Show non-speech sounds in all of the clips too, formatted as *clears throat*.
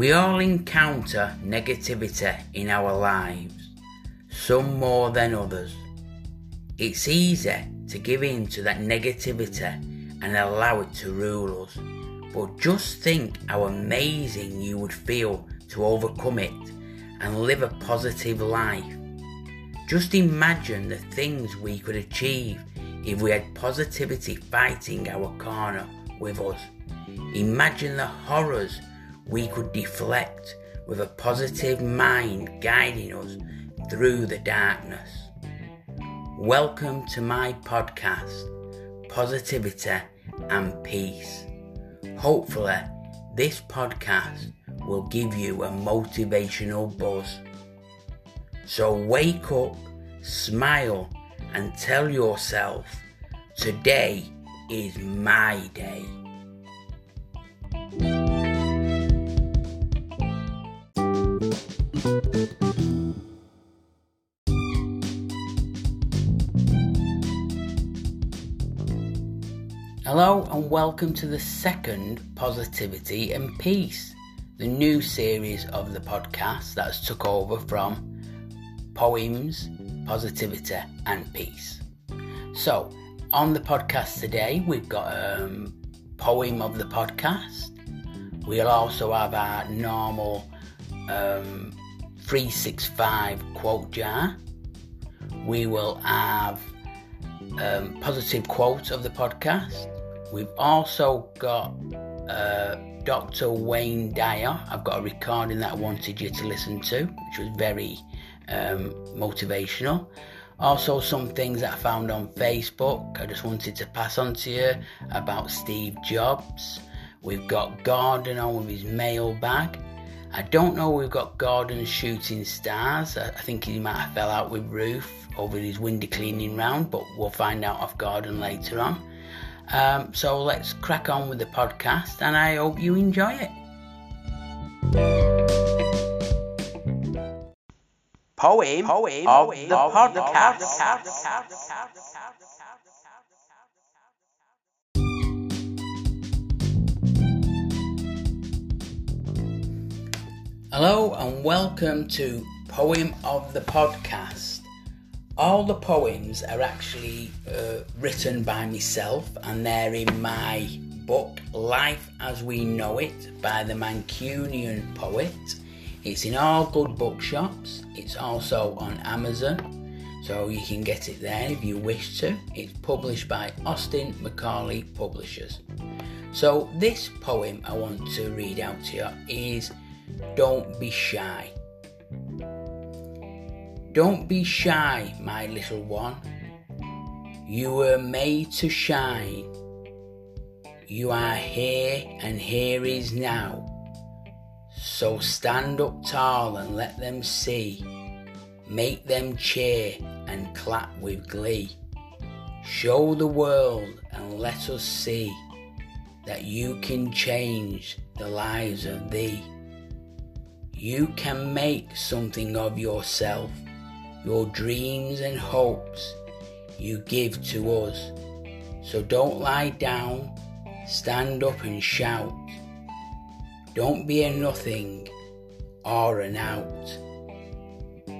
We all encounter negativity in our lives, some more than others. It's easy to give in to that negativity and allow it to rule us. But just think how amazing you would feel to overcome it and live a positive life. Just imagine the things we could achieve if we had positivity fighting our corner with us. Imagine the horrors we could deflect with a positive mind guiding us through the darkness. Welcome to my podcast, Positivity and Peace. Hopefully, this podcast will give you a motivational buzz. So wake up, smile, and tell yourself, today is my day. And welcome to the second Positivity and Peace, the new series of the podcast that's took over from Poems, Positivity and Peace. So, on the podcast today, we've got a um, poem of the podcast. We'll also have our normal um, 365 quote jar. We will have um, positive quote of the podcast. We've also got uh, Dr. Wayne Dyer. I've got a recording that I wanted you to listen to, which was very um, motivational. Also, some things that I found on Facebook I just wanted to pass on to you about Steve Jobs. We've got Gordon on with his mailbag. I don't know we've got Gordon shooting stars. I, think he might have fell out with Ruth over his window cleaning round, but we'll find out off Gordon later on. Um, so let's crack on with the podcast, and I hope you enjoy it. Poem, Poem of, of the of podcast. The podcast. Hello and welcome to Poem of the Podcast all the poems are actually uh, written by myself and they're in my book Life as We Know It by the Mancunian poet. It's in all good bookshops. It's also on Amazon, so you can get it there if you wish to. It's published by Austin Macauley Publishers. So, this poem I want to read out to you is Don't Be Shy. Don't be shy, my little one. You were made to shine. You are here and here is now. So stand up tall and let them see. Make them cheer and clap with glee. Show the world and let us see that you can change the lives of thee. You can make something of yourself your dreams and hopes you give to us. So don't lie down, stand up and shout. Don't be a nothing or an out.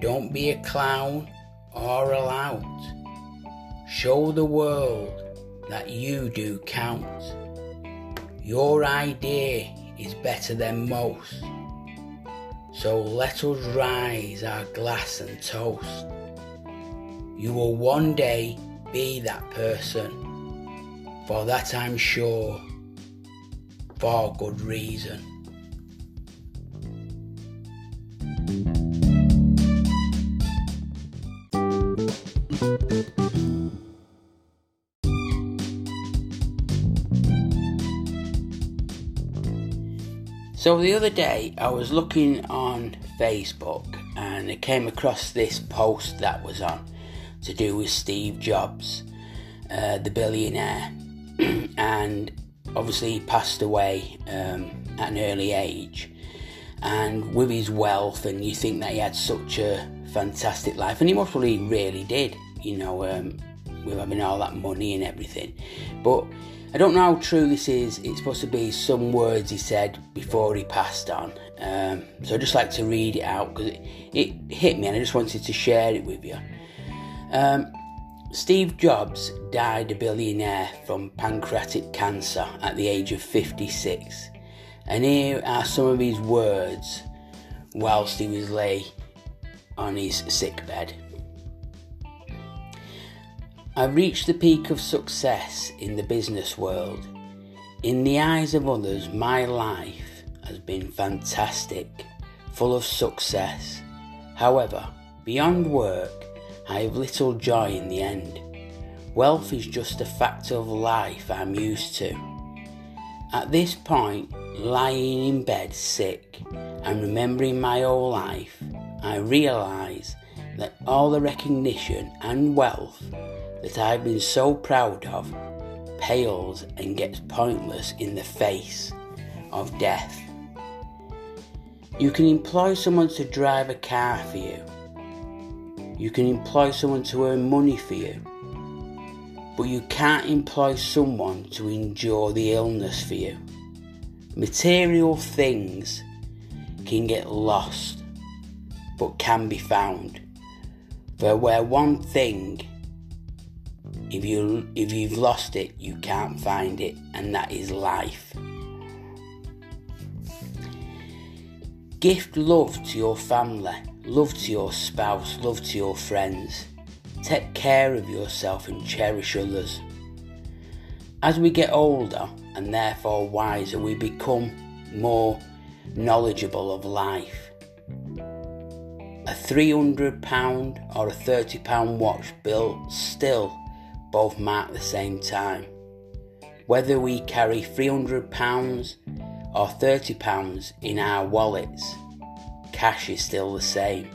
Don't be a clown or a lout. Show the world that you do count. Your idea is better than most. So let us rise our glass and toast. You will one day be that person, for that I'm sure, for good reason. So the other day I was looking on Facebook and I came across this post that was on to do with Steve Jobs, uh, the billionaire, *clears throat* and obviously he passed away um, at an early age. And with his wealth, and you think that he had such a fantastic life, and he most probably really did, you know, um, with having all that money and everything. But I don't know how true this is. It's supposed to be some words he said before he passed on. Um, so I'd just like to read it out because it, it, hit me and I just wanted to share it with you. Um, Steve Jobs died a billionaire from pancreatic cancer at the age of 56. And here are some of his words whilst he was lay on his sick I've reached the peak of success in the business world. In the eyes of others, my life has been fantastic, full of success. However, beyond work, I have little joy in the end. Wealth is just a fact of life I'm used to. At this point, lying in bed sick and remembering my whole life, I realise that all the recognition and wealth that I've been so proud of pales and gets pointless in the face of death. You can employ someone to drive a car for you. You can employ someone to earn money for you. But you can't employ someone to endure the illness for you. Material things can get lost, but can be found. For where one thing, if you if you've lost it, you can't find it, and that is life. Gift love to your family, love to your spouse, love to your friends. Take care of yourself and cherish others. As we get older and therefore wiser, we become more knowledgeable of life. A £300 or a £30 watch bill still both mark the same time. Whether we carry £300 or £30 in our wallets, cash is still the same.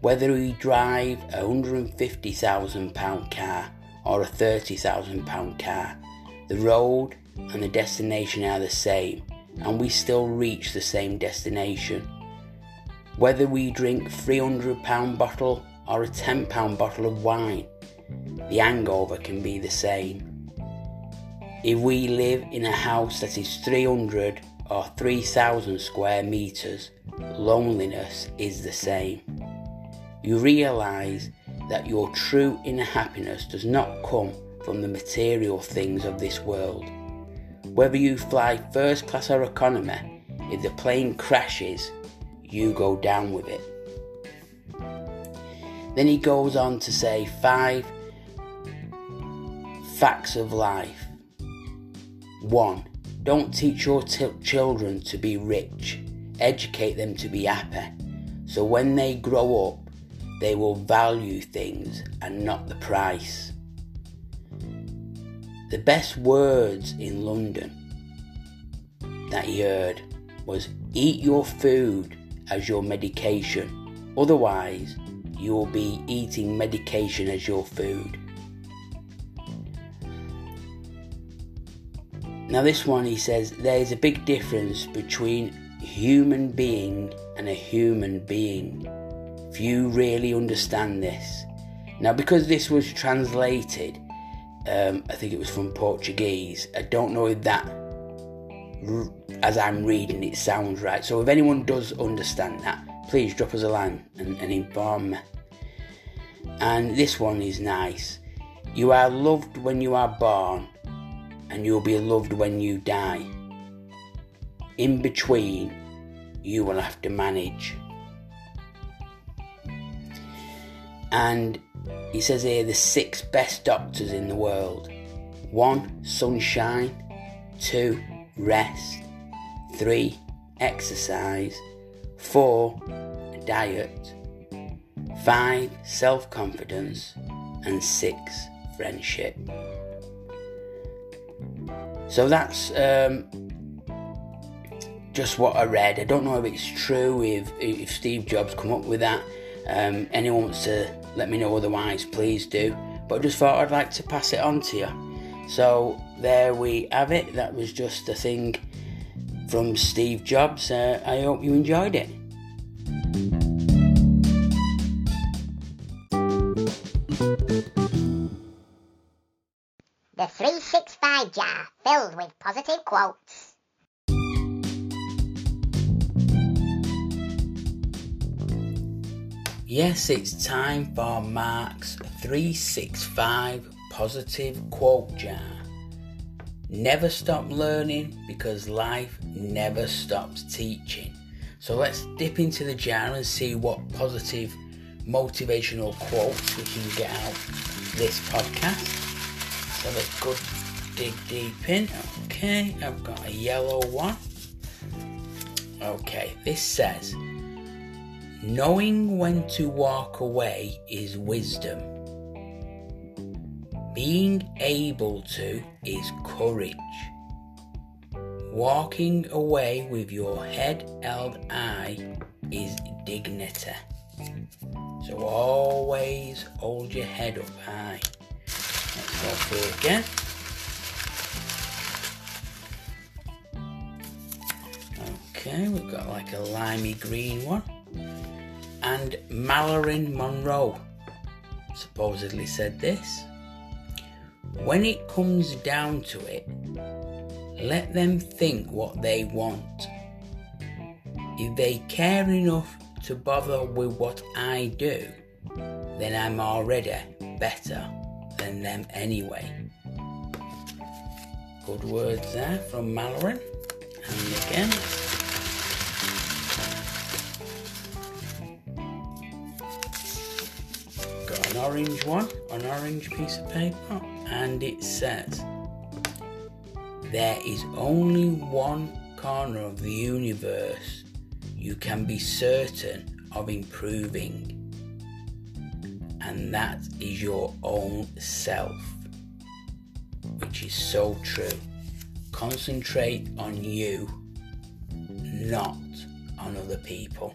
Whether we drive a £150,000 car or a £30,000 car, the road and the destination are the same and we still reach the same destination. Whether we drink £300 bottle or a £10 bottle of wine, the hangover can be the same. If we live in a house that is 300 or 3000 square meters, loneliness is the same. You realize that your true inner happiness does not come from the material things of this world. Whether you fly first class or economy, if the plane crashes, you go down with it. Then he goes on to say five facts of life. 1. Don't teach your t- children to be rich, educate them to be happy. So when they grow up, they will value things and not the price. The best words in London that he heard was eat your food as your medication. Otherwise, you will be eating medication as your food. Now, this one he says there is a big difference between human being and a human being you really understand this. Now, because this was translated, um, I think it was from Portuguese, I don't know if that, as I'm reading it, sounds right. So, if anyone does understand that, please drop us a line and, and inform me. And this one is nice. You are loved when you are born, and you'll be loved when you die. In between, you will have to manage. And he says here the six best doctors in the world one, sunshine, two, rest, three, exercise, four, diet, five, self confidence, and six, friendship. So that's um, just what I read. I don't know if it's true, if, if Steve Jobs come up with that. Um, anyone wants to let me know otherwise, please do. But I just thought I'd like to pass it on to you. So there we have it. That was just a thing from Steve Jobs. Uh, I hope you enjoyed it. jar filled with positive quotes. Yes, it's time for Mark's 365 positive quote jar. Never stop learning because life never stops teaching. So let's dip into the jar and see what positive motivational quotes we can get out of this podcast. So let's good dig deep in. Okay, I've got a yellow one. Okay, this says, Knowing when to walk away is wisdom. Being able to is courage. Walking away with your head held high is dignity. So always hold your head up high. Let's go through again. Okay, we've got like a limey green one. And Marilyn Monroe supposedly said this When it comes down to it, let them think what they want. If they care enough to bother with what I do, then I'm already better than them anyway. Good words there from Mallory. And again, an orange one, an orange piece of paper, and it says, There is only one corner of the universe you can be certain of improving, and that is your own self, which is so true. Concentrate on you, not on other people.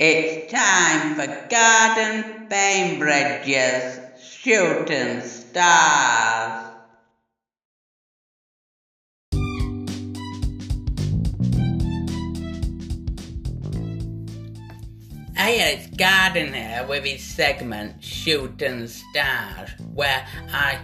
It's time for Gordon Bainbridge's Shooting Stars. Hey, it's Gordon here with his segment Shooting Stars, where I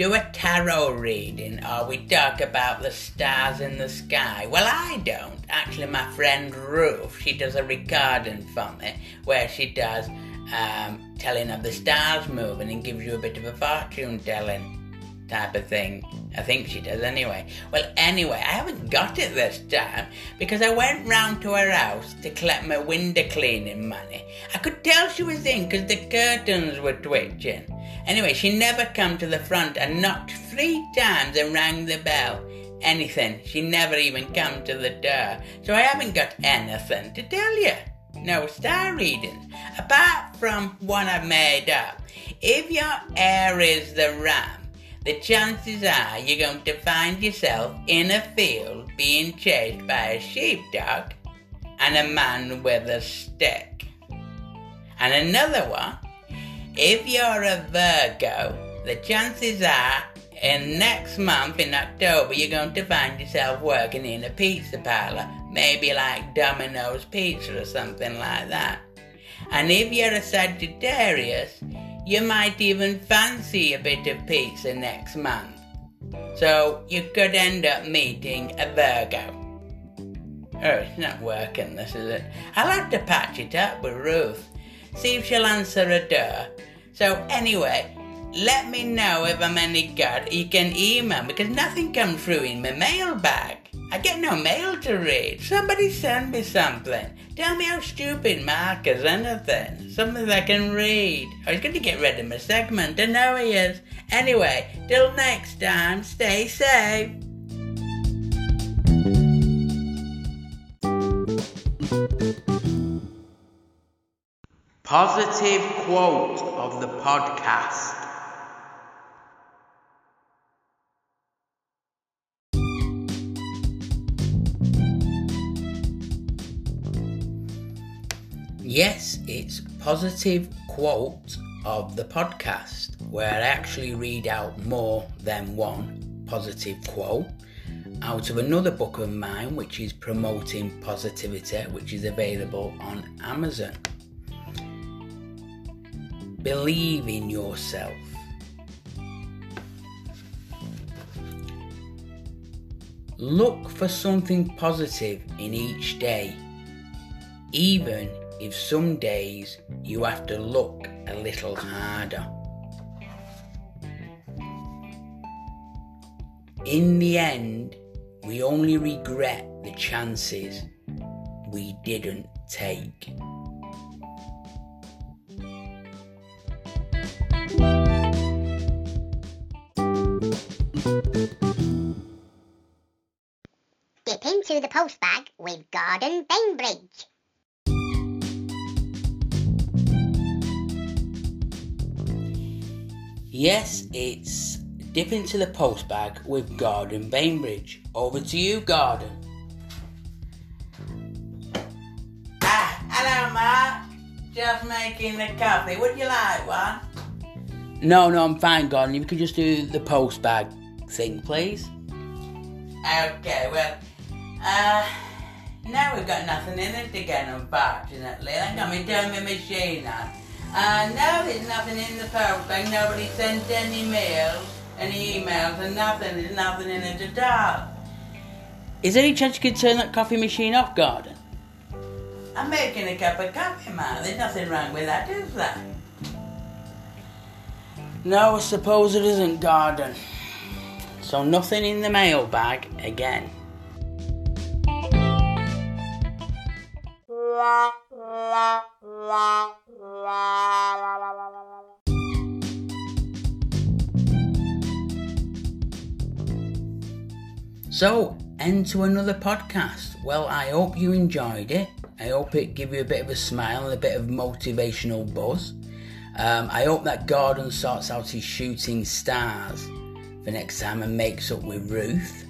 do a tarot reading or we talk about the stars in the sky. Well, I don't. Actually, my friend Ruth, she does a recording for me where she does um, telling of the stars moving and gives you a bit of a fortune telling type of thing. I think she does anyway. Well, anyway, I haven't got it this time because I went round to her house to collect my window cleaning money. I could tell she was in because the curtains were twitching. Anyway, she never come to the front and knocked three times and rang the bell. Anything. She never even come to the door. So I haven't got anything to tell you. No star readings. Apart from one I've made up. If your air is the ram, the chances are you're going to find yourself in a field being chased by a sheepdog and a man with a stick. And another one, if you're a Virgo, the chances are in next month in October you're going to find yourself working in a pizza parlor, maybe like Domino's Pizza or something like that. And if you're a Sagittarius, you might even fancy a bit of pizza next month. So you could end up meeting a Virgo. Oh, it's not working, this is it. I'll have to patch it up with Ruth. See if she'll answer a door. So anyway, let me know if I'm any good. You can email because nothing comes through in my mailbag. I get no mail to read. Somebody send me something. Tell me how stupid Mark is, anything. Something I can read. I was going to get rid of my segment. I know he is. Anyway, till next time, stay safe. Positive quote of the podcast. Yes, it's positive quote of the podcast, where I actually read out more than one positive quote out of another book of mine, which is Promoting Positivity, which is available on Amazon. Believe in yourself. Look for something positive in each day, even if some days you have to look a little harder. In the end, we only regret the chances we didn't take. Dip into the post bag with Gordon Bainbridge. Yes, it's Dip into the Post Bag with Gordon Bainbridge. Over to you, Gordon. Ah, hello, Mark. Just making the coffee. Would you like one? No, no, I'm fine, Gordon. If you could just do the post bag thing, please. Okay, well, uh, now we've got nothing in it again, unfortunately. I got me down my machine on. Uh, no, there's nothing in the post bag. Nobody sent any mails, any emails, and nothing. There's nothing in it at all. Is there any chance you could turn that coffee machine off, Gordon? I'm making a cup of coffee, Ma. There's nothing wrong with that, is there? No, I suppose it isn't, Gordon. So nothing in the mailbag again. So, end to another podcast. Well, I hope you enjoyed it. I hope it gave you a bit of a smile and a bit of motivational buzz. Um, I hope that Gordon sorts out his shooting stars for next time and makes up with Ruth,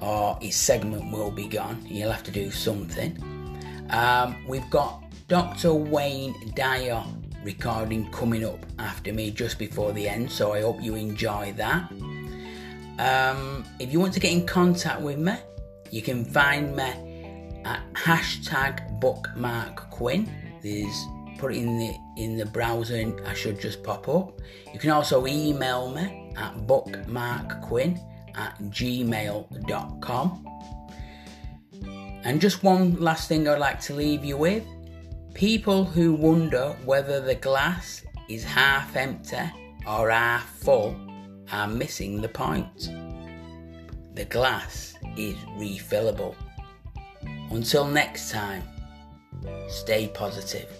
or his segment will be gone. He'll have to do something. Um, we've got Dr. Wayne Dyer recording coming up after me just before the end, so I hope you enjoy that. Um, if you want to get in contact with me, you can find me at hashtag bookmark Quinn. There's put it in the in the browser and I should just pop up. You can also email me at bookmarkquinn at gmail.com. And just one last thing I'd like to leave you with. People who wonder whether the glass is half empty or half full are missing the point. The glass is refillable. Until next time, stay positive.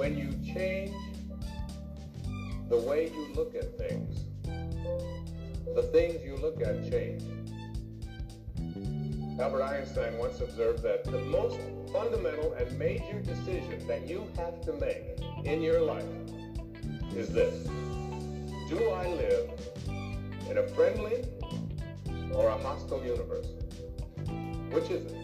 When you change the way you look at things, the things you look at change. Albert Einstein once observed that the most fundamental and major decision that you have to make in your life is this. Do I live in a friendly or a hostile universe? Which is it?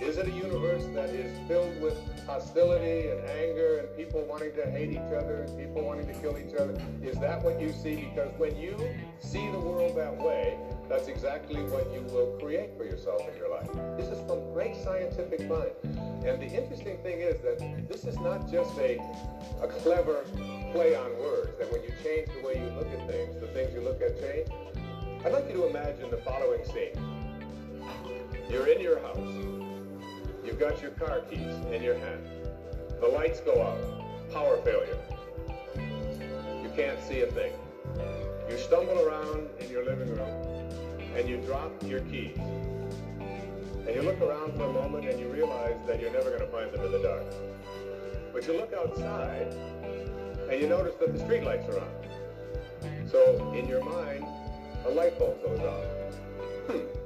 Is it a universe that is filled with hostility and anger and people wanting to hate each other and people wanting to kill each other? Is that what you see? Because when you see the world that way, that's exactly what you will create for yourself in your life. This is from great scientific mind. And the interesting thing is that this is not just a, a clever play on words, that when you change the way you look at things, the things you look at change. I'd like you to imagine the following scene. You're in your house. You've got your car keys in your hand. The lights go out. Power failure. You can't see a thing. You stumble around in your living room and you drop your keys. And you look around for a moment and you realize that you're never going to find them in the dark. But you look outside and you notice that the streetlights are on. So in your mind, a light bulb goes off. Hmm.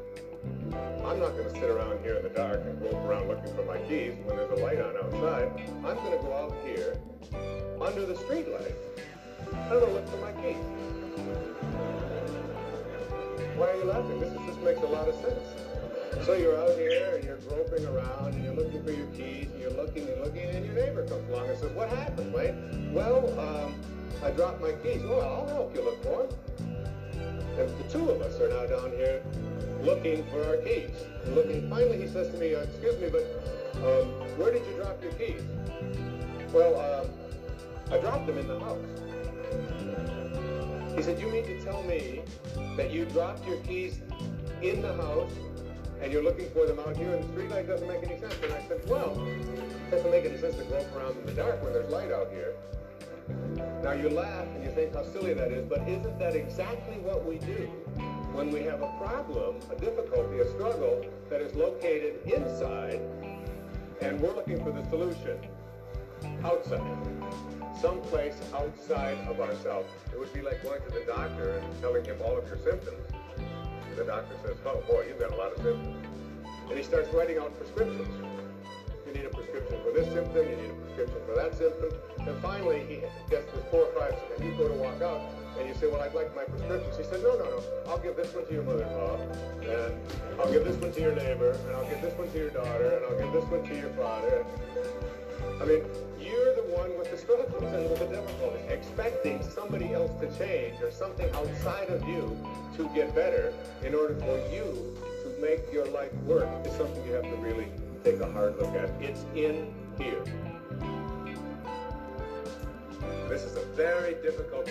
I'm not going to sit around here in the dark and grope around looking for my keys when there's a light on outside. I'm going to go out here under the street light. I'm going to look for my keys. Why are you laughing? This, is, this makes a lot of sense. So you're out here and you're groping around and you're looking for your keys and you're looking and looking and your neighbor comes along and says, what happened, Wayne? Well, um, I dropped my keys. Well, I'll help you look for them. And the two of us are now down here looking for our keys. Looking. Finally, he says to me, uh, "Excuse me, but um, where did you drop your keys?" Well, uh, I dropped them in the house. He said, "You mean to tell me that you dropped your keys in the house and you're looking for them out here in the street? That doesn't make any sense." And I said, "Well, it doesn't make any sense to grope around in the dark when there's light out here." Now you laugh and you think how silly that is, but isn't that exactly what we do when we have a problem, a difficulty, a struggle that is located inside and we're looking for the solution outside, someplace outside of ourselves. It would be like going to the doctor and telling him all of your symptoms. The doctor says, oh boy, you've got a lot of symptoms. And he starts writing out prescriptions. You need a prescription for this symptom, you need a prescription for that symptom. And finally, he gets to four or five, and you go to walk out, and you say, well, I'd like my prescriptions. He said, no, no, no, I'll give this one to your mother-in-law, and I'll give this one to your neighbor, and I'll give this one to your daughter, and I'll give this one to your father. I mean, you're the one with the struggles and with the difficulties, expecting somebody else to change or something outside of you to get better in order for you to make your life work is something you have to really take a hard look at. It's in here. This is a very difficult